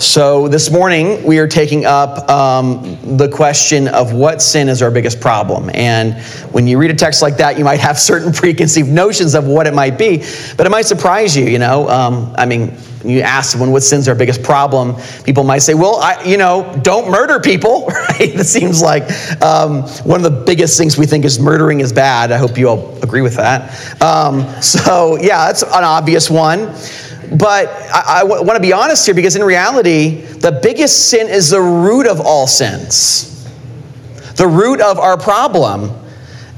So, this morning we are taking up um, the question of what sin is our biggest problem. And when you read a text like that, you might have certain preconceived notions of what it might be, but it might surprise you, you know. Um, I mean, you ask someone what sin's our biggest problem, people might say, well, I, you know, don't murder people, right? It seems like um, one of the biggest things we think is murdering is bad. I hope you all agree with that. Um, so, yeah, that's an obvious one. But I, I w- want to be honest here because in reality, the biggest sin is the root of all sins, the root of our problem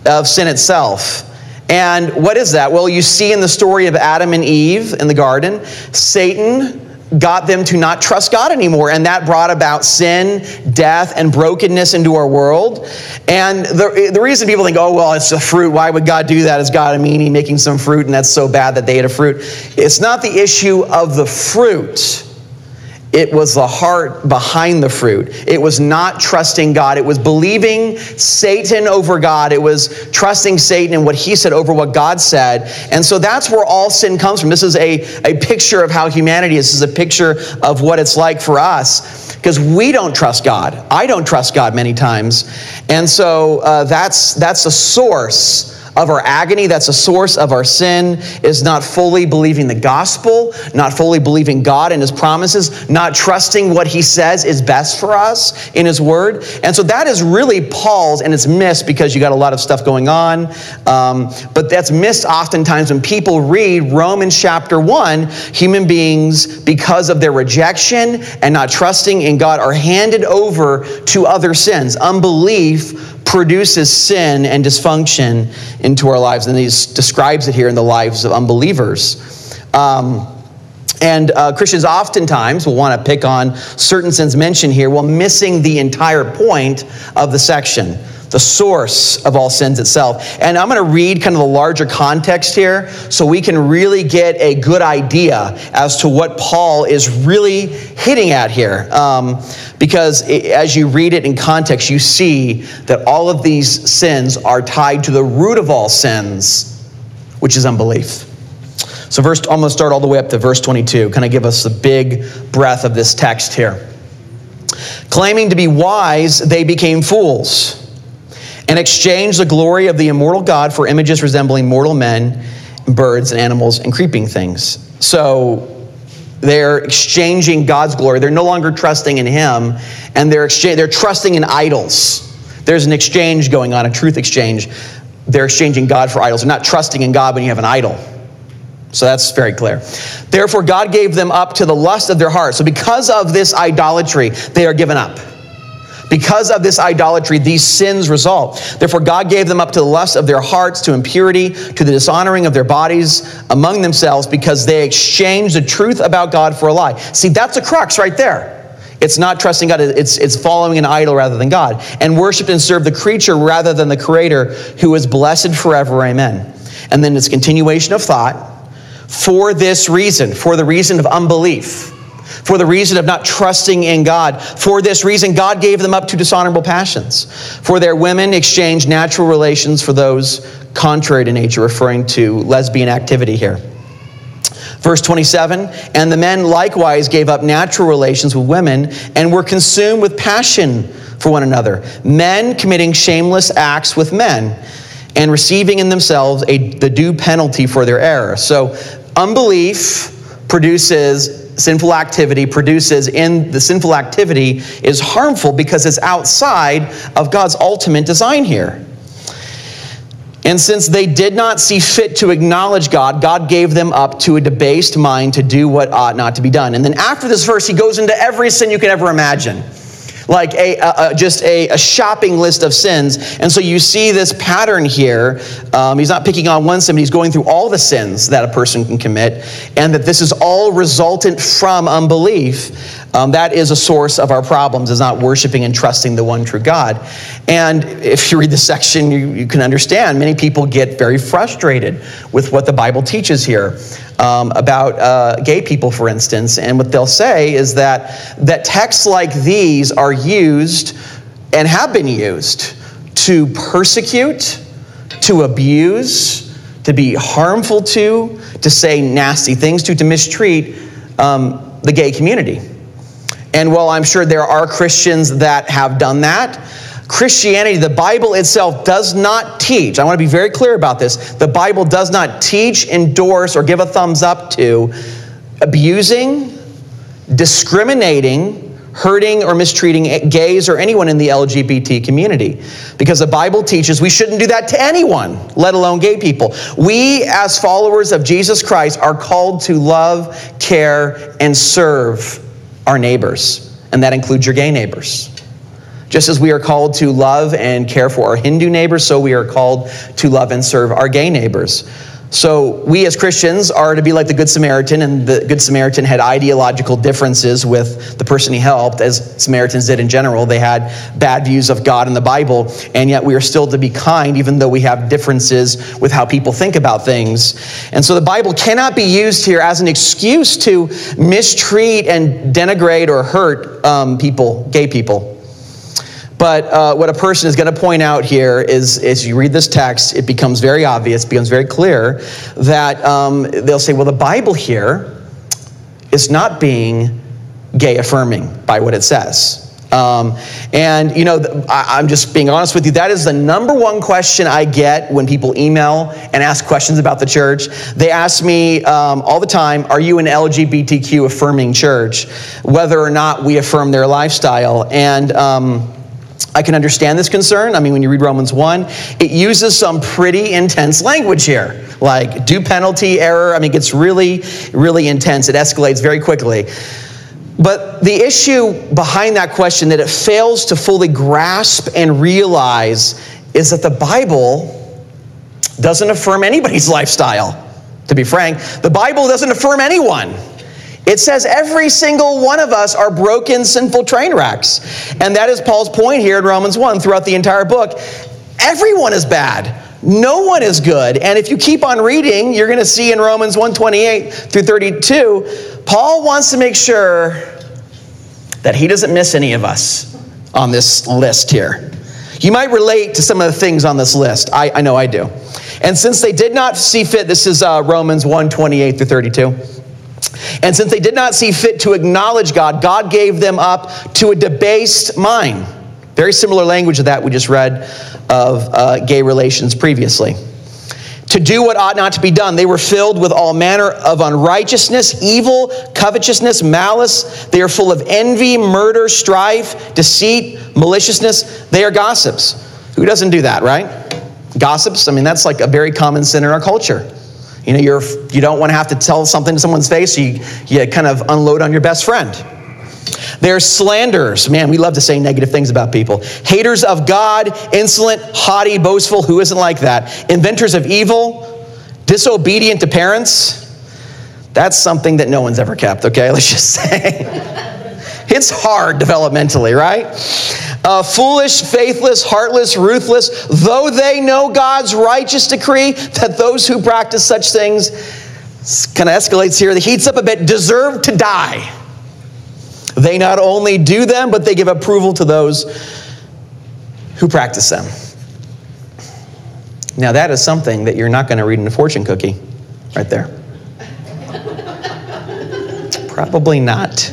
of sin itself. And what is that? Well, you see in the story of Adam and Eve in the garden, Satan got them to not trust God anymore. And that brought about sin, death, and brokenness into our world. And the, the reason people think, oh, well, it's a fruit. Why would God do that? Is God a meanie making some fruit and that's so bad that they ate a fruit? It's not the issue of the fruit. It was the heart behind the fruit. It was not trusting God. It was believing Satan over God. It was trusting Satan and what he said over what God said. And so that's where all sin comes from. This is a, a picture of how humanity is. This is a picture of what it's like for us because we don't trust God. I don't trust God many times. And so uh, that's, that's a source of our agony, that's a source of our sin, is not fully believing the gospel, not fully believing God and His promises, not trusting what He says is best for us in His Word. And so that is really Paul's, and it's missed because you got a lot of stuff going on. Um, but that's missed oftentimes when people read Romans chapter 1. Human beings, because of their rejection and not trusting in God, are handed over to other sins. Unbelief produces sin and dysfunction into our lives. And he describes it here in the lives of unbelievers. Um, and uh, Christians oftentimes will want to pick on certain sins mentioned here while missing the entire point of the section the source of all sins itself. And I'm going to read kind of the larger context here so we can really get a good idea as to what Paul is really hitting at here. Um, because it, as you read it in context, you see that all of these sins are tied to the root of all sins, which is unbelief. So, verse, I'm going to start all the way up to verse 22, kind of give us the big breath of this text here. Claiming to be wise, they became fools and exchanged the glory of the immortal God for images resembling mortal men, birds, and animals, and creeping things. So they're exchanging God's glory. They're no longer trusting in Him, and they're, exchange, they're trusting in idols. There's an exchange going on, a truth exchange. They're exchanging God for idols. They're not trusting in God when you have an idol. So that's very clear. Therefore, God gave them up to the lust of their heart. So, because of this idolatry, they are given up. Because of this idolatry, these sins result. Therefore, God gave them up to the lust of their hearts, to impurity, to the dishonoring of their bodies among themselves, because they exchanged the truth about God for a lie. See, that's a crux right there. It's not trusting God, it's, it's following an idol rather than God. And worshiped and served the creature rather than the Creator, who is blessed forever. Amen. And then it's continuation of thought. For this reason, for the reason of unbelief for the reason of not trusting in God. For this reason, God gave them up to dishonorable passions. For their women exchanged natural relations for those contrary to nature, referring to lesbian activity here. Verse 27 And the men likewise gave up natural relations with women and were consumed with passion for one another, men committing shameless acts with men and receiving in themselves a, the due penalty for their error. So, unbelief produces sinful activity produces in the sinful activity is harmful because it's outside of God's ultimate design here. And since they did not see fit to acknowledge God, God gave them up to a debased mind to do what ought not to be done. And then after this verse, he goes into every sin you can ever imagine like a, a, just a, a, shopping list of sins. And so you see this pattern here. Um, he's not picking on one sin, he's going through all the sins that a person can commit, and that this is all resultant from unbelief. Um, that is a source of our problems, is not worshiping and trusting the one true God. And if you read the section, you, you can understand many people get very frustrated with what the Bible teaches here um, about uh, gay people, for instance. And what they'll say is that, that texts like these are used and have been used to persecute, to abuse, to be harmful to, to say nasty things to, to mistreat um, the gay community. And while I'm sure there are Christians that have done that, Christianity, the Bible itself does not teach, I want to be very clear about this. The Bible does not teach, endorse, or give a thumbs up to abusing, discriminating, hurting, or mistreating gays or anyone in the LGBT community. Because the Bible teaches we shouldn't do that to anyone, let alone gay people. We, as followers of Jesus Christ, are called to love, care, and serve our neighbors. And that includes your gay neighbors. Just as we are called to love and care for our Hindu neighbors, so we are called to love and serve our gay neighbors. So, we as Christians are to be like the Good Samaritan, and the Good Samaritan had ideological differences with the person he helped, as Samaritans did in general. They had bad views of God and the Bible, and yet we are still to be kind, even though we have differences with how people think about things. And so, the Bible cannot be used here as an excuse to mistreat and denigrate or hurt um, people, gay people. But uh, what a person is going to point out here is, as you read this text, it becomes very obvious, becomes very clear that um, they'll say, well, the Bible here is not being gay affirming by what it says. Um, and, you know, I, am just being honest with you, that is the number one question I get when people email and ask questions about the church. They ask me um, all the time, Are you an LGBTQ affirming church? Whether or not we affirm their lifestyle. And, um, I can understand this concern. I mean, when you read Romans 1, it uses some pretty intense language here, like due penalty, error. I mean, it gets really, really intense. It escalates very quickly. But the issue behind that question that it fails to fully grasp and realize is that the Bible doesn't affirm anybody's lifestyle, to be frank. The Bible doesn't affirm anyone. It says every single one of us are broken, sinful train wrecks. And that is Paul's point here in Romans 1 throughout the entire book. Everyone is bad. No one is good. And if you keep on reading, you're going to see in Romans 128 through 32, Paul wants to make sure that he doesn't miss any of us on this list here. You might relate to some of the things on this list. I, I know I do. And since they did not see fit, this is uh, Romans 1 28 through 32. And since they did not see fit to acknowledge God, God gave them up to a debased mind. Very similar language to that we just read of uh, gay relations previously. To do what ought not to be done. They were filled with all manner of unrighteousness, evil, covetousness, malice. They are full of envy, murder, strife, deceit, maliciousness. They are gossips. Who doesn't do that, right? Gossips, I mean, that's like a very common sin in our culture. You know, you're, you don't want to have to tell something to someone's face, so you, you kind of unload on your best friend. They're slanderers. Man, we love to say negative things about people. Haters of God, insolent, haughty, boastful. Who isn't like that? Inventors of evil, disobedient to parents. That's something that no one's ever kept, okay? Let's just say. It's hard developmentally, right? Uh, foolish, faithless, heartless, ruthless, though they know God's righteous decree that those who practice such things, kind of escalates here, the heats up a bit, deserve to die. They not only do them, but they give approval to those who practice them. Now, that is something that you're not going to read in a fortune cookie, right there. Probably not.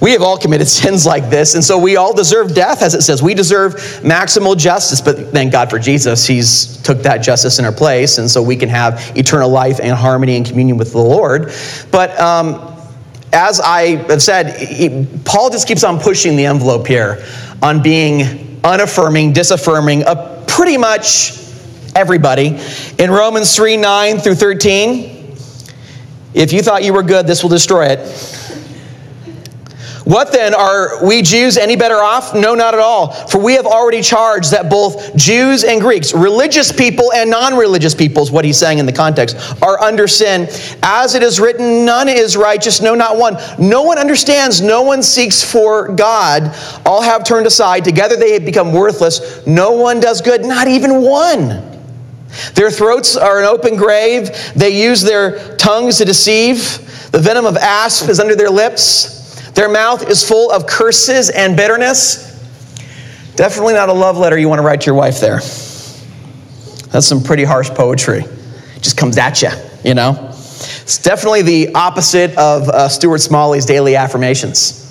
We have all committed sins like this, and so we all deserve death, as it says. We deserve maximal justice, but thank God for Jesus. He's took that justice in our place, and so we can have eternal life and harmony and communion with the Lord. But um, as I have said, Paul just keeps on pushing the envelope here on being unaffirming, disaffirming of pretty much everybody. In Romans 3 9 through 13, if you thought you were good, this will destroy it. What then? Are we Jews any better off? No, not at all. For we have already charged that both Jews and Greeks, religious people and non religious people, is what he's saying in the context, are under sin. As it is written, none is righteous, no, not one. No one understands, no one seeks for God. All have turned aside. Together they have become worthless. No one does good, not even one. Their throats are an open grave. They use their tongues to deceive. The venom of asp is under their lips. Their mouth is full of curses and bitterness. Definitely not a love letter you want to write to your wife there. That's some pretty harsh poetry. Just comes at you, you know? It's definitely the opposite of uh, Stuart Smalley's daily affirmations.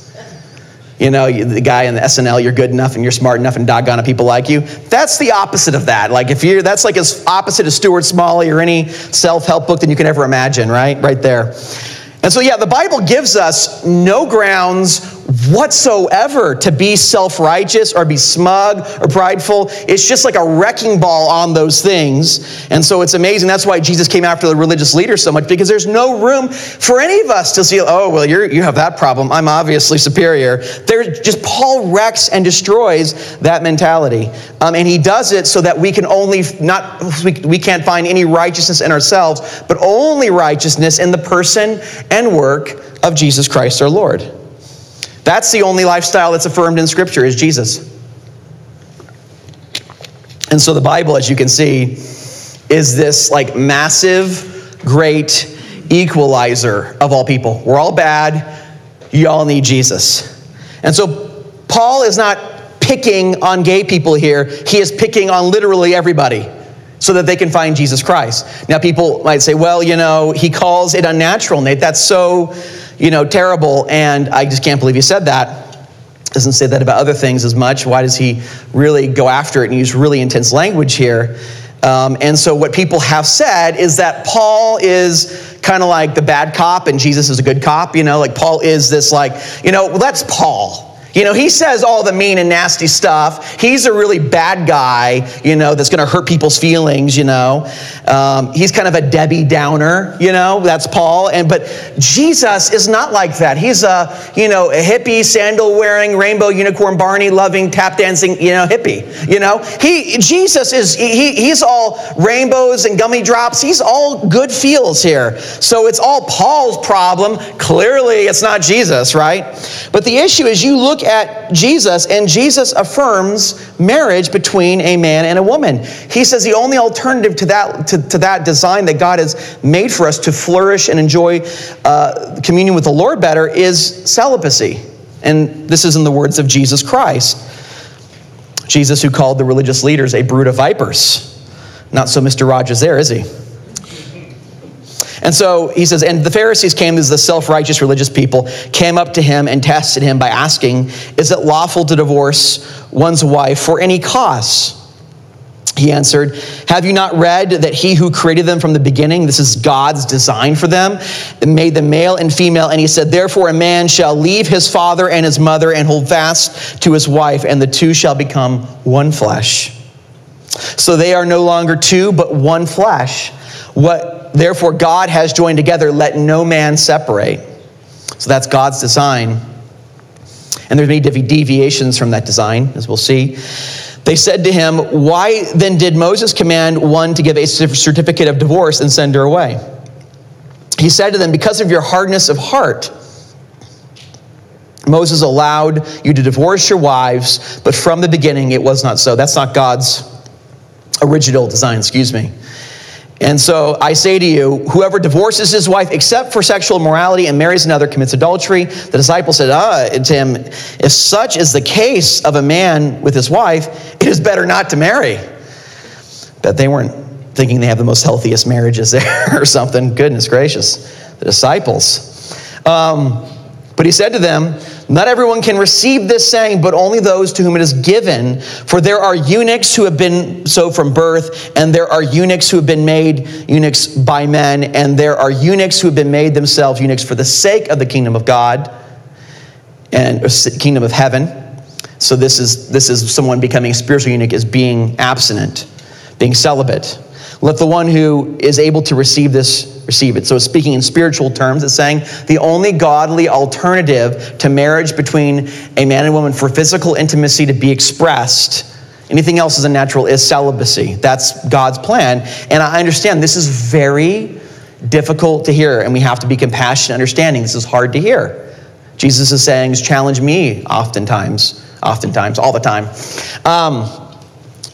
You know, the guy in the SNL, you're good enough and you're smart enough and doggone it, people like you. That's the opposite of that. Like if you're, that's like as opposite as Stuart Smalley or any self-help book that you can ever imagine, right? Right there. And so, yeah, the Bible gives us no grounds whatsoever to be self righteous or be smug or prideful. It's just like a wrecking ball on those things. And so it's amazing. That's why Jesus came after the religious leaders so much because there's no room for any of us to see, oh, well, you're, you have that problem. I'm obviously superior. There, just Paul wrecks and destroys that mentality. Um, and he does it so that we can only, not, we, we can't find any righteousness in ourselves, but only righteousness in the person and work of Jesus Christ our Lord. That's the only lifestyle that's affirmed in Scripture is Jesus. And so the Bible, as you can see, is this like massive, great equalizer of all people. We're all bad. You all need Jesus. And so Paul is not picking on gay people here, he is picking on literally everybody so that they can find Jesus Christ. Now, people might say, well, you know, he calls it unnatural, Nate. That's so, you know, terrible. And I just can't believe he said that. Doesn't say that about other things as much. Why does he really go after it and use really intense language here? Um, and so, what people have said is that Paul is kind of like the bad cop and Jesus is a good cop. You know, like Paul is this, like, you know, well, that's Paul. You know, he says all the mean and nasty stuff. He's a really bad guy, you know, that's going to hurt people's feelings, you know. Um, he's kind of a Debbie Downer, you know, that's Paul. And But Jesus is not like that. He's a, you know, a hippie, sandal wearing, rainbow unicorn, Barney loving, tap dancing, you know, hippie, you know. He, Jesus is, he, he's all rainbows and gummy drops. He's all good feels here. So it's all Paul's problem. Clearly, it's not Jesus, right? But the issue is you look at Jesus, and Jesus affirms marriage between a man and a woman. He says the only alternative to that, to, to that design that God has made for us to flourish and enjoy uh, communion with the Lord better is celibacy. And this is in the words of Jesus Christ. Jesus, who called the religious leaders a brood of vipers. Not so Mr. Rogers there, is he? And so he says, and the Pharisees came as the self righteous religious people, came up to him and tested him by asking, Is it lawful to divorce one's wife for any cause? He answered, Have you not read that he who created them from the beginning, this is God's design for them, made them male and female? And he said, Therefore, a man shall leave his father and his mother and hold fast to his wife, and the two shall become one flesh. So they are no longer two, but one flesh. What Therefore, God has joined together, let no man separate. So that's God's design. And there's many deviations from that design, as we'll see. They said to him, Why then did Moses command one to give a certificate of divorce and send her away? He said to them, Because of your hardness of heart, Moses allowed you to divorce your wives, but from the beginning it was not so. That's not God's original design, excuse me. And so I say to you, whoever divorces his wife except for sexual immorality and marries another commits adultery. The disciple said ah, to him, If such is the case of a man with his wife, it is better not to marry. But they weren't thinking they have the most healthiest marriages there or something. Goodness gracious. The disciples. Um, but he said to them, Not everyone can receive this saying, but only those to whom it is given. For there are eunuchs who have been so from birth, and there are eunuchs who have been made eunuchs by men, and there are eunuchs who have been made themselves eunuchs for the sake of the kingdom of God and kingdom of heaven. So this is this is someone becoming a spiritual eunuch is being abstinent, being celibate. Let the one who is able to receive this receive it. So, speaking in spiritual terms, it's saying the only godly alternative to marriage between a man and woman for physical intimacy to be expressed, anything else is unnatural, is celibacy. That's God's plan. And I understand this is very difficult to hear, and we have to be compassionate, understanding. This is hard to hear. Jesus is saying, challenge me oftentimes, oftentimes, all the time. Um,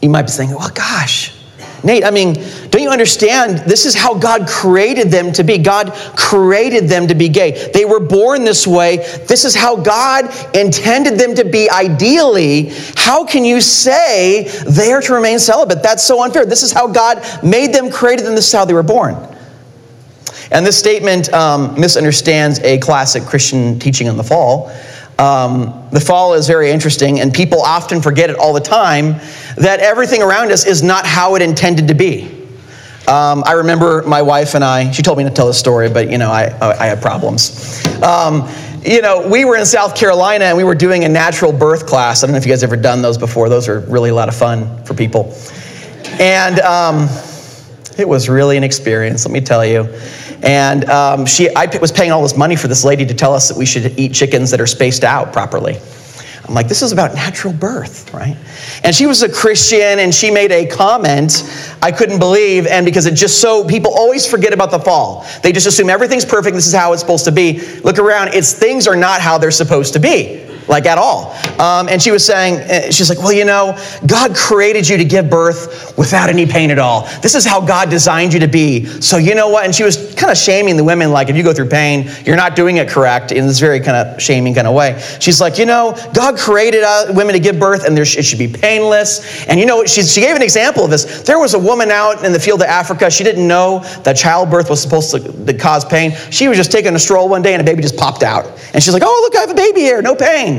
you might be saying, well, gosh, Nate, I mean, don't you understand? This is how God created them to be. God created them to be gay. They were born this way. This is how God intended them to be ideally. How can you say they are to remain celibate? That's so unfair. This is how God made them, created them. This is how they were born. And this statement um, misunderstands a classic Christian teaching on the fall. Um, the fall is very interesting, and people often forget it all the time that everything around us is not how it intended to be. Um, I remember my wife and I, she told me to tell this story, but you know, I, I, had problems. Um, you know, we were in South Carolina and we were doing a natural birth class. I don't know if you guys ever done those before. Those are really a lot of fun for people. And um, it was really an experience, let me tell you. And um, she, I was paying all this money for this lady to tell us that we should eat chickens that are spaced out properly. I'm like, this is about natural birth, right? And she was a Christian and she made a comment I couldn't believe. And because it just so, people always forget about the fall. They just assume everything's perfect, this is how it's supposed to be. Look around, it's things are not how they're supposed to be like at all. Um, and she was saying, uh, she's like, well, you know, God created you to give birth without any pain at all. This is how God designed you to be. So you know what? And she was kind of shaming the women, like, if you go through pain, you're not doing it correct in this very kind of shaming kind of way. She's like, you know, God created uh, women to give birth, and there, it should be painless. And you know, she, she gave an example of this. There was a woman out in the field of Africa. She didn't know that childbirth was supposed to, to cause pain. She was just taking a stroll one day, and a baby just popped out. And she's like, oh, look, I have a baby here, no pain.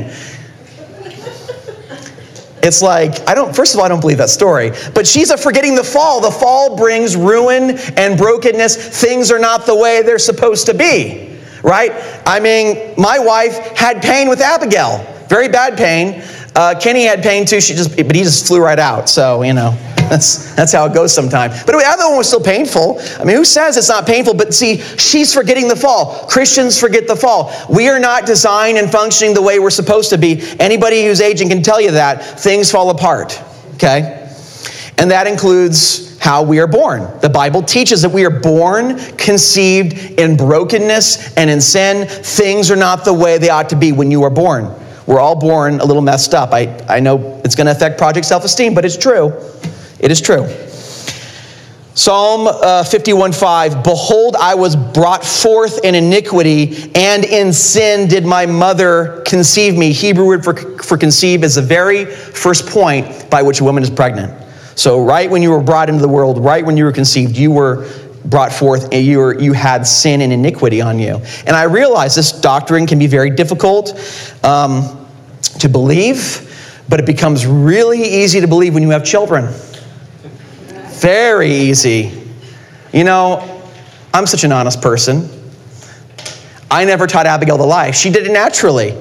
It's like, I don't, first of all, I don't believe that story. But she's a forgetting the fall. The fall brings ruin and brokenness. Things are not the way they're supposed to be, right? I mean, my wife had pain with Abigail, very bad pain. Uh, Kenny had pain too. She just, but he just flew right out. So, you know. That's, that's how it goes sometimes. But the other one was still painful. I mean, who says it's not painful? But see, she's forgetting the fall. Christians forget the fall. We are not designed and functioning the way we're supposed to be. Anybody who's aging can tell you that. Things fall apart, okay? And that includes how we are born. The Bible teaches that we are born, conceived in brokenness and in sin. Things are not the way they ought to be when you are born. We're all born a little messed up. I, I know it's going to affect project self esteem, but it's true. It is true. Psalm uh, 51:5 Behold, I was brought forth in iniquity, and in sin did my mother conceive me. Hebrew word for, for conceive is the very first point by which a woman is pregnant. So, right when you were brought into the world, right when you were conceived, you were brought forth and you, were, you had sin and iniquity on you. And I realize this doctrine can be very difficult um, to believe, but it becomes really easy to believe when you have children. Very easy. You know, I'm such an honest person. I never taught Abigail to lie. She did it naturally.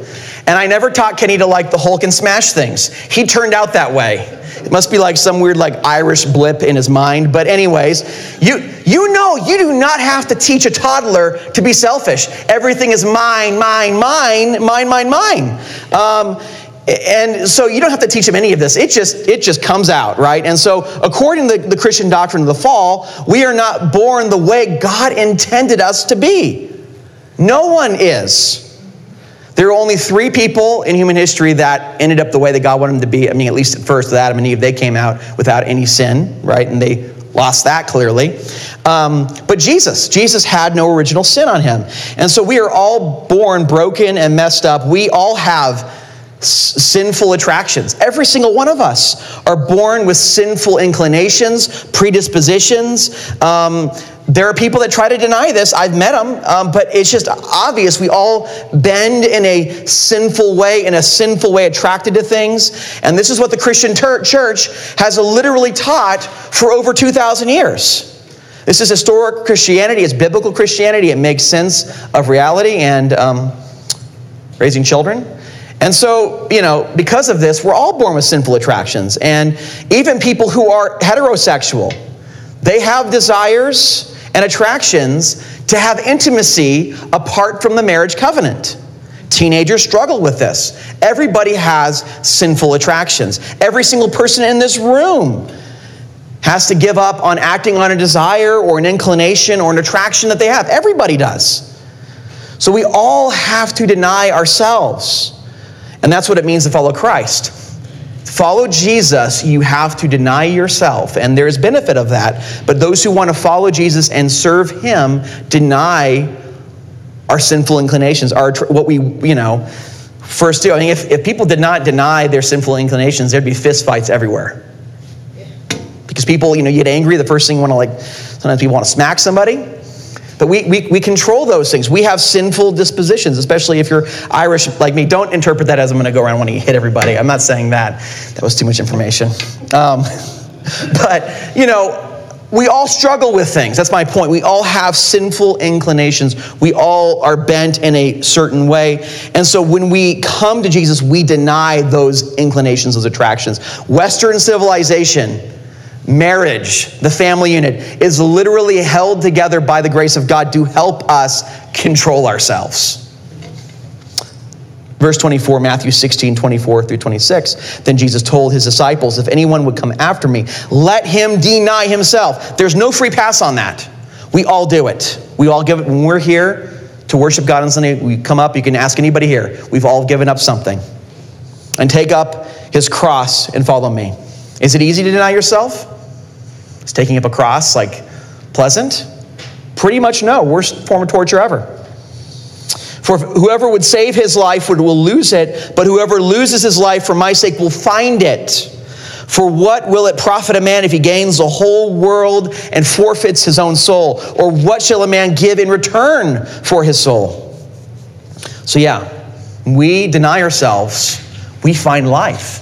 And I never taught Kenny to like the Hulk and smash things. He turned out that way. It must be like some weird like Irish blip in his mind. But anyways, you you know you do not have to teach a toddler to be selfish. Everything is mine, mine, mine, mine, mine, mine. Um, and so you don't have to teach them any of this it just it just comes out right and so according to the, the christian doctrine of the fall we are not born the way god intended us to be no one is there are only three people in human history that ended up the way that god wanted them to be. I mean at least at first with adam and eve they came out without any sin right? And they lost that clearly. Um, but jesus jesus had no original sin on him. And so we are all born broken and messed up. We all have sinful attractions. Every single one of us are born with sinful inclinations, predispositions. Um, there are people that try to deny this. I've met them, um, but it's just obvious. We all bend in a sinful way, in a sinful way, attracted to things. And this is what the Christian ter- church has literally taught for over 2,000 years. This is historic Christianity, it's biblical Christianity. It makes sense of reality and um, raising children. And so, you know, because of this, we're all born with sinful attractions. And even people who are heterosexual, they have desires and attractions to have intimacy apart from the marriage covenant. Teenagers struggle with this. Everybody has sinful attractions. Every single person in this room has to give up on acting on a desire or an inclination or an attraction that they have. Everybody does. So we all have to deny ourselves. And that's what it means to follow Christ. Follow Jesus, you have to deny yourself, and there's benefit of that. But those who want to follow Jesus and serve Him deny our sinful inclinations, our what we you know first do. I mean, if, if people did not deny their sinful inclinations, there'd be fist fights everywhere. Because people, you know, you get angry. The first thing you want to like, sometimes people want to smack somebody. But we, we, we control those things. We have sinful dispositions, especially if you're Irish like me. Don't interpret that as I'm going to go around wanting to hit everybody. I'm not saying that. That was too much information. Um, but, you know, we all struggle with things. That's my point. We all have sinful inclinations. We all are bent in a certain way. And so when we come to Jesus, we deny those inclinations, those attractions. Western civilization, marriage, the family unit, is literally held together by the grace of God to help us control ourselves. Verse 24, Matthew 16, 24 through 26. Then Jesus told his disciples, If anyone would come after me, let him deny himself. There's no free pass on that. We all do it. We all give it. When we're here to worship God on Sunday, we come up, you can ask anybody here. We've all given up something. And take up his cross and follow me. Is it easy to deny yourself? Is taking up a cross like pleasant? Pretty much no. Worst form of torture ever. For whoever would save his life would, will lose it, but whoever loses his life for my sake will find it. For what will it profit a man if he gains the whole world and forfeits his own soul? Or what shall a man give in return for his soul? So, yeah, we deny ourselves, we find life.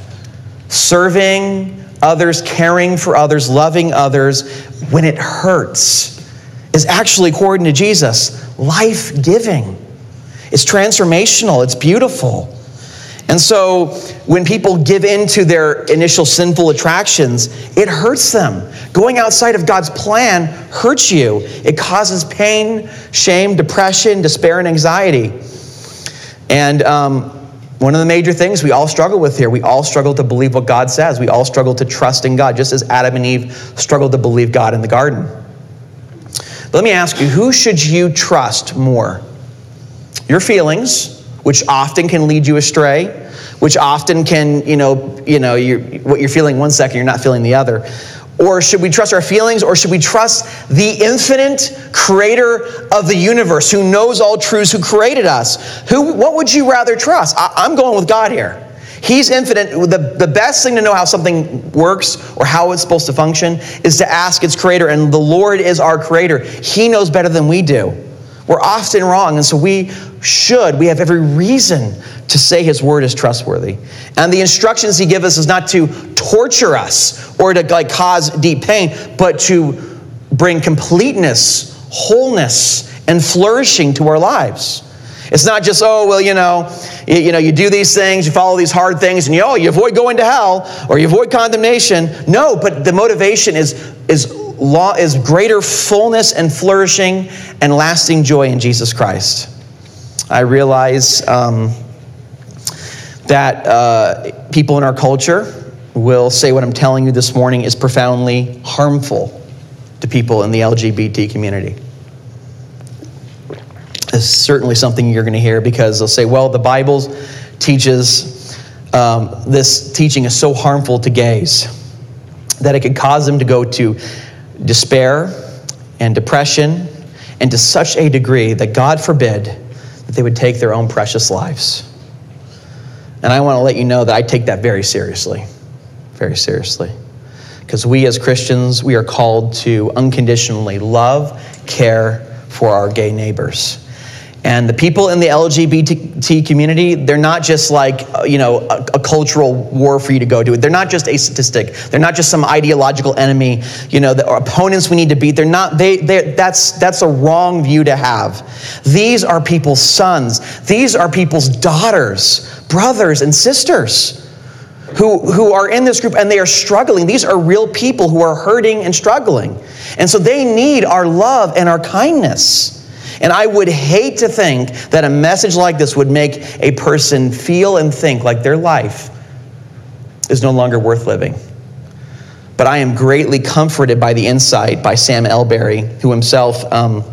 Serving others, caring for others, loving others when it hurts is actually, according to Jesus, life giving. It's transformational, it's beautiful. And so when people give in to their initial sinful attractions, it hurts them. Going outside of God's plan hurts you. It causes pain, shame, depression, despair, and anxiety. And um, one of the major things we all struggle with here, we all struggle to believe what God says. We all struggle to trust in God, just as Adam and Eve struggled to believe God in the garden. But let me ask you who should you trust more? your feelings, which often can lead you astray, which often can, you know, you know, what you're feeling one second, you're not feeling the other. Or should we trust our feelings, or should we trust the infinite creator of the universe who knows all truths, who created us? Who, what would you rather trust? I, I'm going with God here. He's infinite. The, the best thing to know how something works or how it's supposed to function is to ask its creator, and the Lord is our creator. He knows better than we do. We're often wrong, and so we should, we have every reason to say his word is trustworthy. And the instructions he gives us is not to torture us or to like cause deep pain, but to bring completeness, wholeness, and flourishing to our lives. It's not just, oh, well, you know, you, you, know, you do these things, you follow these hard things, and you, oh, you avoid going to hell or you avoid condemnation. No, but the motivation is, is law is greater fullness and flourishing and lasting joy in Jesus Christ. I realize um, that uh, people in our culture will say what I'm telling you this morning is profoundly harmful to people in the LGBT community. It's certainly something you're going to hear because they'll say, well, the Bible teaches um, this teaching is so harmful to gays that it could cause them to go to despair and depression and to such a degree that God forbid that they would take their own precious lives. And I want to let you know that I take that very seriously, very seriously. Because we as Christians, we are called to unconditionally love, care for our gay neighbors. And the people in the LGBT community, they're not just like, uh, you know, a, a, cultural war for you to go to. They're not just a statistic. They're not just some ideological enemy, you know, the, opponents we need to beat. They're not, they, that's, that's a wrong view to have. These are people's sons. These are people's daughters, brothers, and sisters. Who, who are in this group and they are struggling. These are real people who are hurting and struggling. And so they need our love and our kindness. And I would hate to think that a message like this would make a person feel and think like their life is no longer worth living. But I am greatly comforted by the insight by Sam Allberry, who himself um,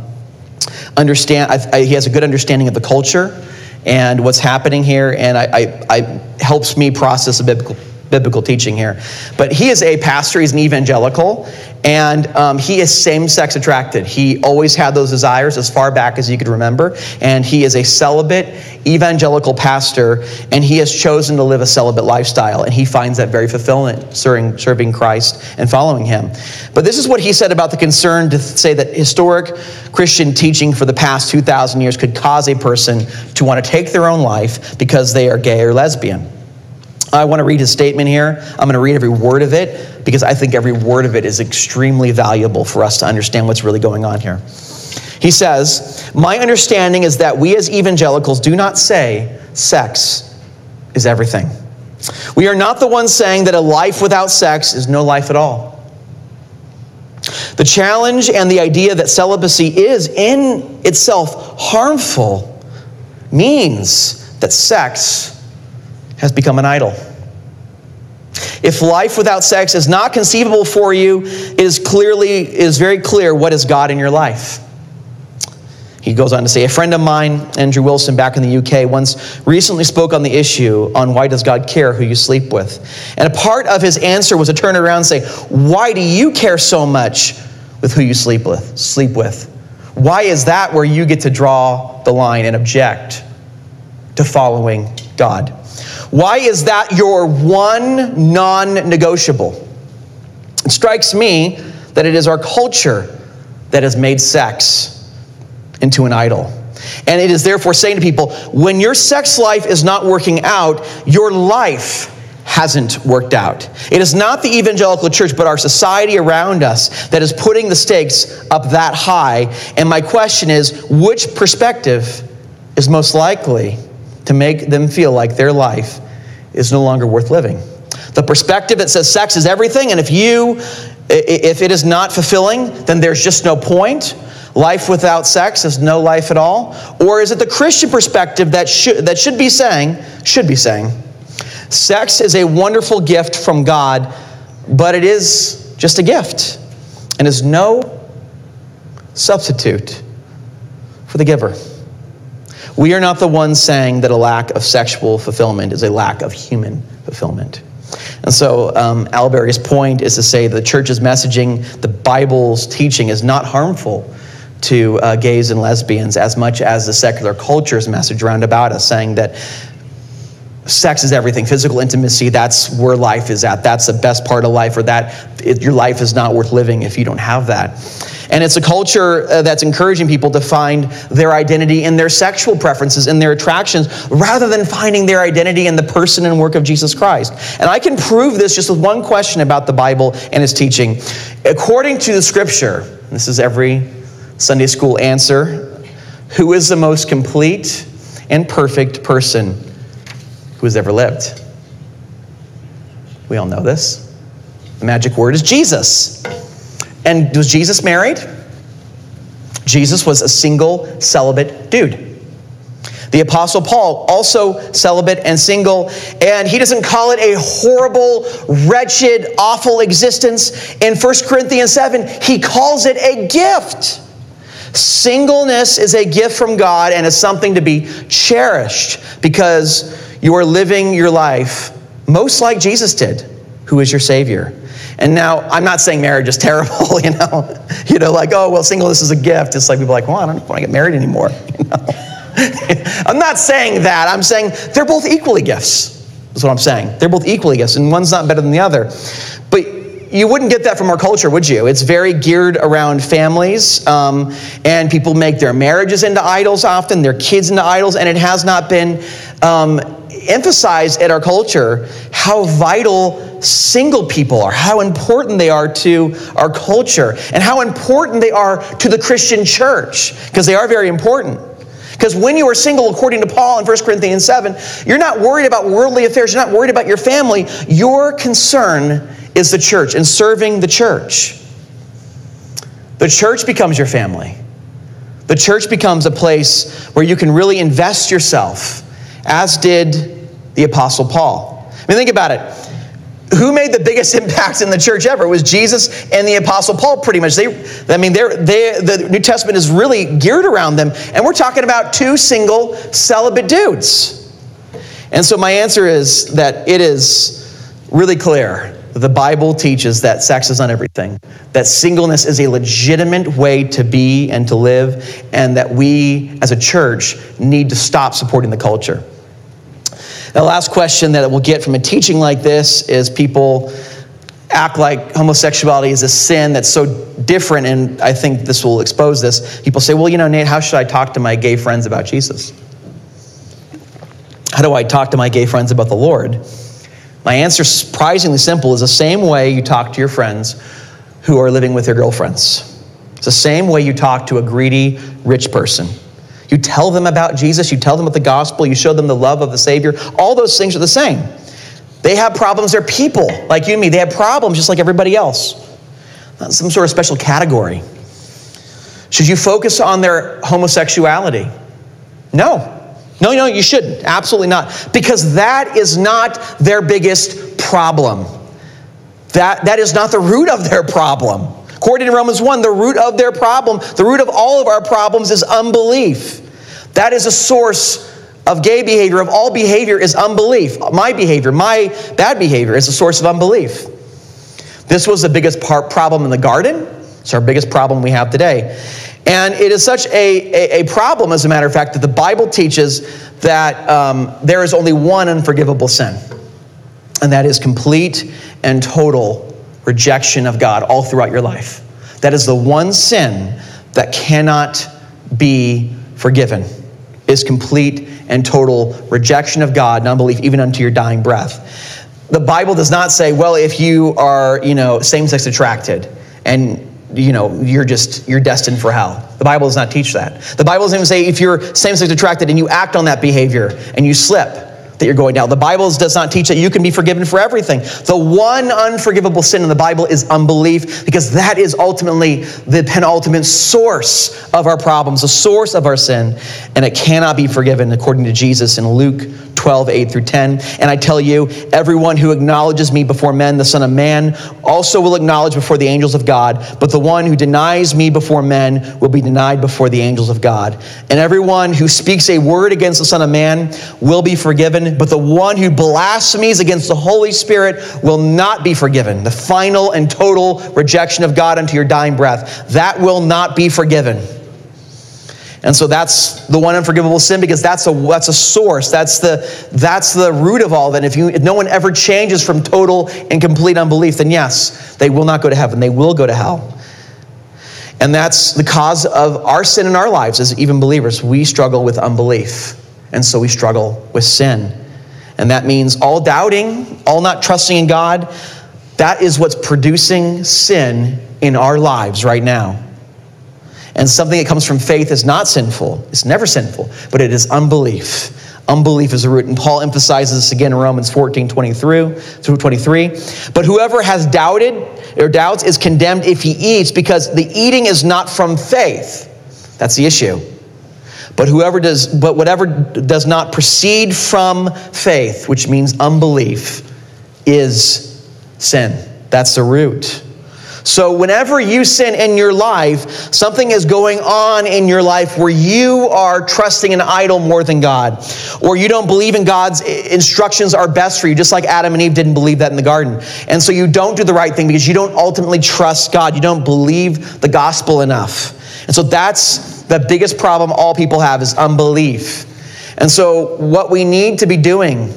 understand. I, I, he has a good understanding of the culture and what's happening here, and I, I, I helps me process a biblical biblical teaching here. But he is a pastor, he's an evangelical, and um, he is same sex attracted. He always had those desires as far back as you could remember. And he is a celibate evangelical pastor, and he has chosen to live a celibate lifestyle. And he finds that very fulfillment serving, serving Christ and following him. But this is what he said about the concern to say that historic Christian teaching for the past 2,000 years could cause a person to want to take their own life because they are gay or lesbian. I want to read his statement here. I'm going to read every word of it because I think every word of it is extremely valuable for us to understand what's really going on here. He says, My understanding is that we as evangelicals do not say sex is everything. We are not the ones saying that a life without sex is no life at all. The challenge and the idea that celibacy is in itself harmful means that sex has become an idol. If life without sex is not conceivable for you, it is clearly it is very clear what is God in your life. He goes on to say, a friend of mine, Andrew Wilson, back in the UK, once recently spoke on the issue on why does God care who you sleep with. And a part of his answer was to turn around and say, why do you care so much with who you sleep with? Sleep with. Why is that where you get to draw the line and object to following God? Why is that your one non negotiable? It strikes me that it is our culture that has made sex into an idol. And it is therefore saying to people when your sex life is not working out, your life hasn't worked out. It is not the evangelical church, but our society around us that is putting the stakes up that high. And my question is which perspective is most likely to make them feel like their life is no longer worth living. The perspective that says sex is everything, and if you, if it is not fulfilling, then there's just no point. Life without sex is no life at all. Or is it the Christian perspective that should, that should be saying, should be saying, sex is a wonderful gift from God, but it is just a gift and is no substitute for the giver. We are not the ones saying that a lack of sexual fulfillment is a lack of human fulfillment. And so, um, Allberry's point is to say the church's messaging, the Bible's teaching, is not harmful to uh, gays and lesbians as much as the secular culture's message around about us, saying that sex is everything physical intimacy that's where life is at that's the best part of life or that it, your life is not worth living if you don't have that and it's a culture uh, that's encouraging people to find their identity in their sexual preferences in their attractions rather than finding their identity in the person and work of jesus christ and i can prove this just with one question about the bible and its teaching according to the scripture this is every sunday school answer who is the most complete and perfect person who has ever lived. We all know this. The magic word is Jesus. And was Jesus married? Jesus was a single, celibate dude. The Apostle Paul, also celibate and single, and he doesn't call it a horrible, wretched, awful existence. In 1 Corinthians 7, he calls it a gift. Singleness is a gift from God and is something to be cherished because you are living your life most like Jesus did, who is your Savior. And now, I'm not saying marriage is terrible, you know, you know, like, oh, well, singleness is a gift. It's like people are like, well, I don't want to get married anymore, you know. I'm not saying that. I'm saying they're both equally gifts. That's what I'm saying. They're both equally gifts, and one's not better than the other. But you wouldn't get that from our culture, would you? It's very geared around families, um, and people make their marriages into idols often, their kids into idols, and it has not been um, emphasized at our culture how vital single people are, how important they are to our culture, and how important they are to the Christian church, because they are very important. Because when you are single, according to Paul in 1 Corinthians 7, you're not worried about worldly affairs, you're not worried about your family. Your concern is the church and serving the church. The church becomes your family. The church becomes a place where you can really invest yourself, as did the Apostle Paul. I mean, think about it. Who made the biggest impact in the church ever? It was Jesus and the Apostle Paul, pretty much. They, I mean, they're, they, the New Testament is really geared around them, and we're talking about two single celibate dudes. And so, my answer is that it is really clear the Bible teaches that sex is not everything, that singleness is a legitimate way to be and to live, and that we as a church need to stop supporting the culture. The last question that we'll get from a teaching like this is people act like homosexuality is a sin that's so different, and I think this will expose this. People say, well, you know, Nate, how should I talk to my gay friends about Jesus? How do I talk to my gay friends about the Lord? My answer, surprisingly simple, is the same way you talk to your friends who are living with their girlfriends. It's the same way you talk to a greedy rich person. You tell them about Jesus, you tell them about the gospel, you show them the love of the Savior. All those things are the same. They have problems, they're people like you and me. They have problems just like everybody else. Not some sort of special category. Should you focus on their homosexuality? No. No, no, you shouldn't. Absolutely not. Because that is not their biggest problem. That, that is not the root of their problem. According to Romans 1, the root of their problem, the root of all of our problems is unbelief. That is a source of gay behavior, of all behavior, is unbelief. My behavior, my bad behavior, is a source of unbelief. This was the biggest part, problem in the garden. It's our biggest problem we have today. And it is such a, a, a, problem, as a matter of fact, that the Bible teaches that um, there is only one unforgivable sin, and that is complete and total rejection of God all throughout your life. That is the one sin that cannot be forgiven, is complete and total rejection of God and unbelief, even unto your dying breath. The Bible does not say, well, if you are, you know, same-sex attracted and you know, you're just, you're destined for hell. The Bible does not teach that. The Bible doesn't even say if you're same sex attracted and you act on that behavior and you slip, that you're going down. The Bible does not teach that you can be forgiven for everything. The one unforgivable sin in the Bible is unbelief because that is ultimately the penultimate source of our problems, the source of our sin, and it cannot be forgiven according to Jesus in Luke 12, 8 through 10. And I tell you, everyone who acknowledges me before men, the Son of Man, also will acknowledge before the angels of God. But the one who denies me before men will be denied before the angels of God. And everyone who speaks a word against the Son of Man will be forgiven, but the one who blasphemies against the Holy Spirit will not be forgiven. The final and total rejection of God unto your dying breath, that will not be forgiven. And so that's the one unforgivable sin because that's a, that's a source. That's the, that's the root of all that. If, you, if no one ever changes from total and complete unbelief, then yes, they will not go to heaven. They will go to hell. And that's the cause of our sin in our lives as even believers. We struggle with unbelief. And so we struggle with sin. And that means all doubting, all not trusting in God. That is what's producing sin in our lives right now. And something that comes from faith is not sinful. It's never sinful, but it is unbelief. Unbelief is the root. And Paul emphasizes this again in Romans 14, 23, through 23. But whoever has doubted or doubts is condemned if he eats, because the eating is not from faith. That's the issue. But whoever does, but whatever does not proceed from faith, which means unbelief, is sin. That's the root. So, whenever you sin in your life, something is going on in your life where you are trusting an idol more than God, or you don't believe in God's instructions are best for you, just like Adam and Eve didn't believe that in the garden. And so, you don't do the right thing because you don't ultimately trust God. You don't believe the gospel enough. And so, that's the biggest problem all people have is unbelief. And so, what we need to be doing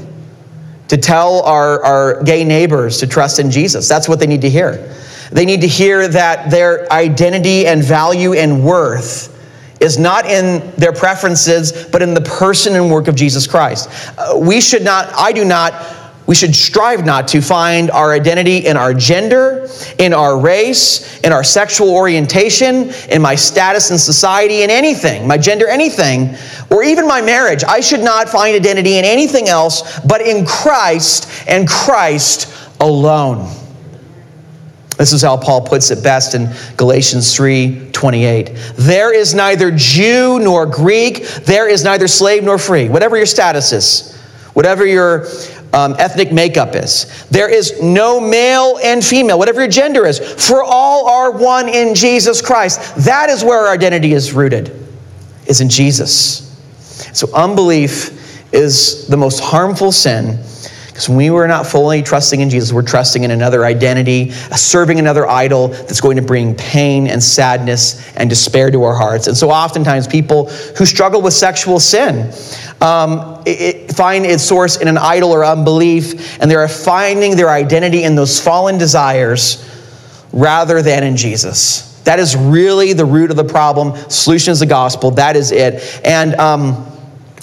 to tell our, our gay neighbors to trust in Jesus, that's what they need to hear. They need to hear that their identity and value and worth is not in their preferences, but in the person and work of Jesus Christ. Uh, we should not, I do not, we should strive not to find our identity in our gender, in our race, in our sexual orientation, in my status in society, in anything, my gender, anything, or even my marriage. I should not find identity in anything else but in Christ and Christ alone. This is how Paul puts it best in Galatians 3 28. There is neither Jew nor Greek, there is neither slave nor free, whatever your status is, whatever your um, ethnic makeup is. There is no male and female, whatever your gender is, for all are one in Jesus Christ. That is where our identity is rooted, is in Jesus. So unbelief is the most harmful sin Because when we were not fully trusting in Jesus, we're trusting in another identity, serving another idol that's going to bring pain and sadness and despair to our hearts. And so oftentimes people who struggle with sexual sin um, it, find its source in an idol or unbelief, and they're finding their identity in those fallen desires rather than in Jesus. That is really the root of the problem. Solution is the gospel. That is it. And um,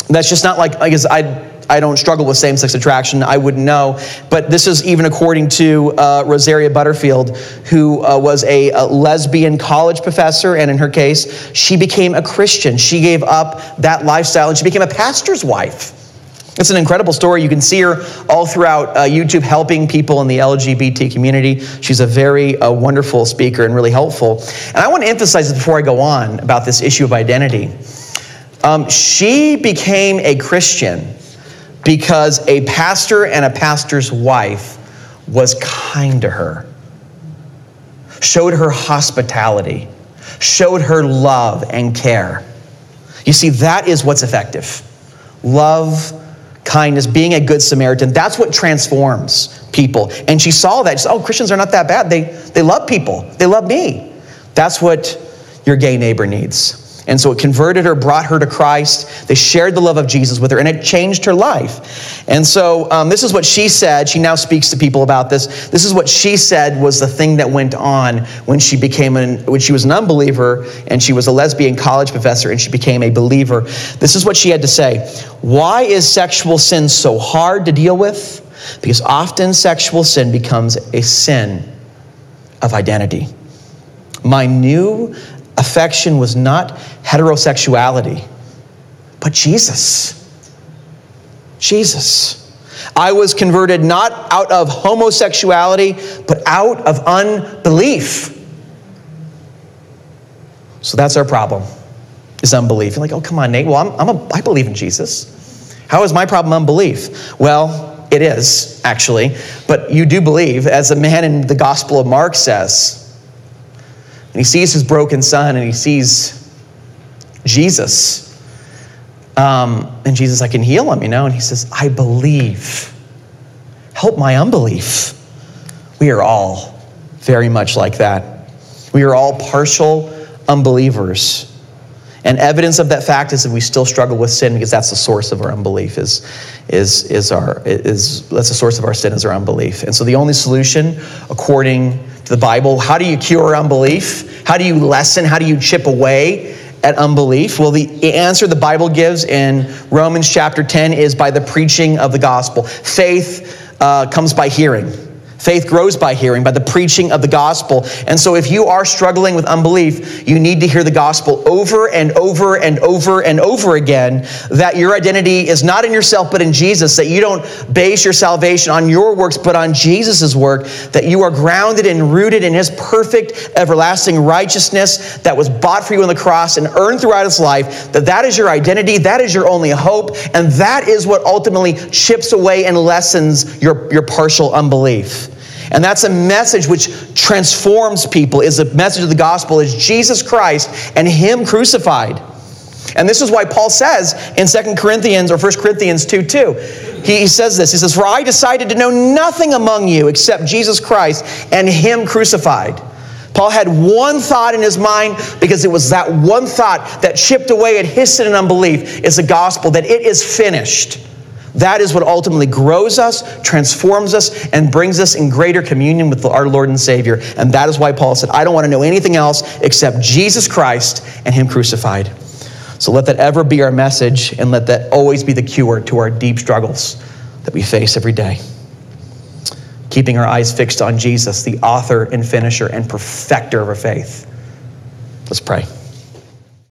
that's just not like, I guess I, I don't struggle with same sex attraction. I wouldn't know. But this is even according to uh, Rosaria Butterfield, who uh, was a, a, lesbian college professor. And in her case, she became a Christian. She gave up that lifestyle and she became a pastor's wife. It's an incredible story. You can see her all throughout uh, YouTube helping people in the LGBT community. She's a very uh, wonderful speaker and really helpful. And I want to emphasize this before I go on about this issue of identity. Um, she became a Christian because a pastor and a pastor's wife was kind to her, showed her hospitality, showed her love and care. You see, that is what's effective. Love, kindness, being a good Samaritan. That's what transforms people. And she saw that. She said, oh, Christians are not that bad. They, they love people, they love me. That's what your gay neighbor needs. And so it converted her, brought her to Christ. They shared the love of Jesus with her, and it changed her life. And so um, this is what she said. She now speaks to people about this. This is what she said was the thing that went on when she became an, when she was an unbeliever and she was a lesbian college professor and she became a believer. This is what she had to say. Why is sexual sin so hard to deal with? Because often sexual sin becomes a sin of identity. My new affection was not heterosexuality, but Jesus. Jesus. I was converted not out of homosexuality, but out of unbelief. So that's our problem, is unbelief. You're like, oh, come on, Nate. Well, I'm, I'm a, I believe in Jesus. How is my problem unbelief? Well, it is, actually. But you do believe, as a man in the Gospel of Mark says, he sees his broken son and he sees Jesus. Um, and Jesus, I can heal him, you know? And he says, I believe. Help my unbelief. We are all very much like that. We are all partial unbelievers. And evidence of that fact is that we still struggle with sin because that's the source of our unbelief is, is, is our, is, that's the source of our sin is our unbelief. And so the only solution, according the Bible, how do you cure unbelief? How do you lessen? How do you chip away at unbelief? Well, the answer the Bible gives in Romans chapter 10 is by the preaching of the gospel. Faith uh, comes by hearing. Faith grows by hearing, by the preaching of the gospel. And so, if you are struggling with unbelief, you need to hear the gospel over and over and over and over again that your identity is not in yourself, but in Jesus, that you don't base your salvation on your works, but on Jesus' work, that you are grounded and rooted in his perfect, everlasting righteousness that was bought for you on the cross and earned throughout his life, that that is your identity, that is your only hope, and that is what ultimately chips away and lessens your, your partial unbelief. And that's a message which transforms people, is the message of the gospel is Jesus Christ and Him crucified. And this is why Paul says in 2 Corinthians or 1 Corinthians 2 2, he, he says this. He says, For I decided to know nothing among you except Jesus Christ and Him crucified. Paul had one thought in his mind because it was that one thought that chipped away at his sin and unbelief is the gospel that it is finished. That is what ultimately grows us, transforms us, and brings us in greater communion with our Lord and Savior. And that is why Paul said, I don't want to know anything else except Jesus Christ and Him crucified. So let that ever be our message, and let that always be the cure to our deep struggles that we face every day. Keeping our eyes fixed on Jesus, the author and finisher and perfecter of our faith. Let's pray.